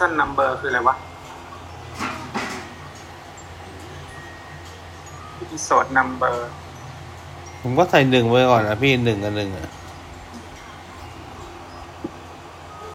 ซันนัมเบอร์คืออะไรวะ Episode นัมเบอร์ผมก็ใส่หนึ่งไว้ก่อนนะพี่หนึ่งกับหนึ่งอะ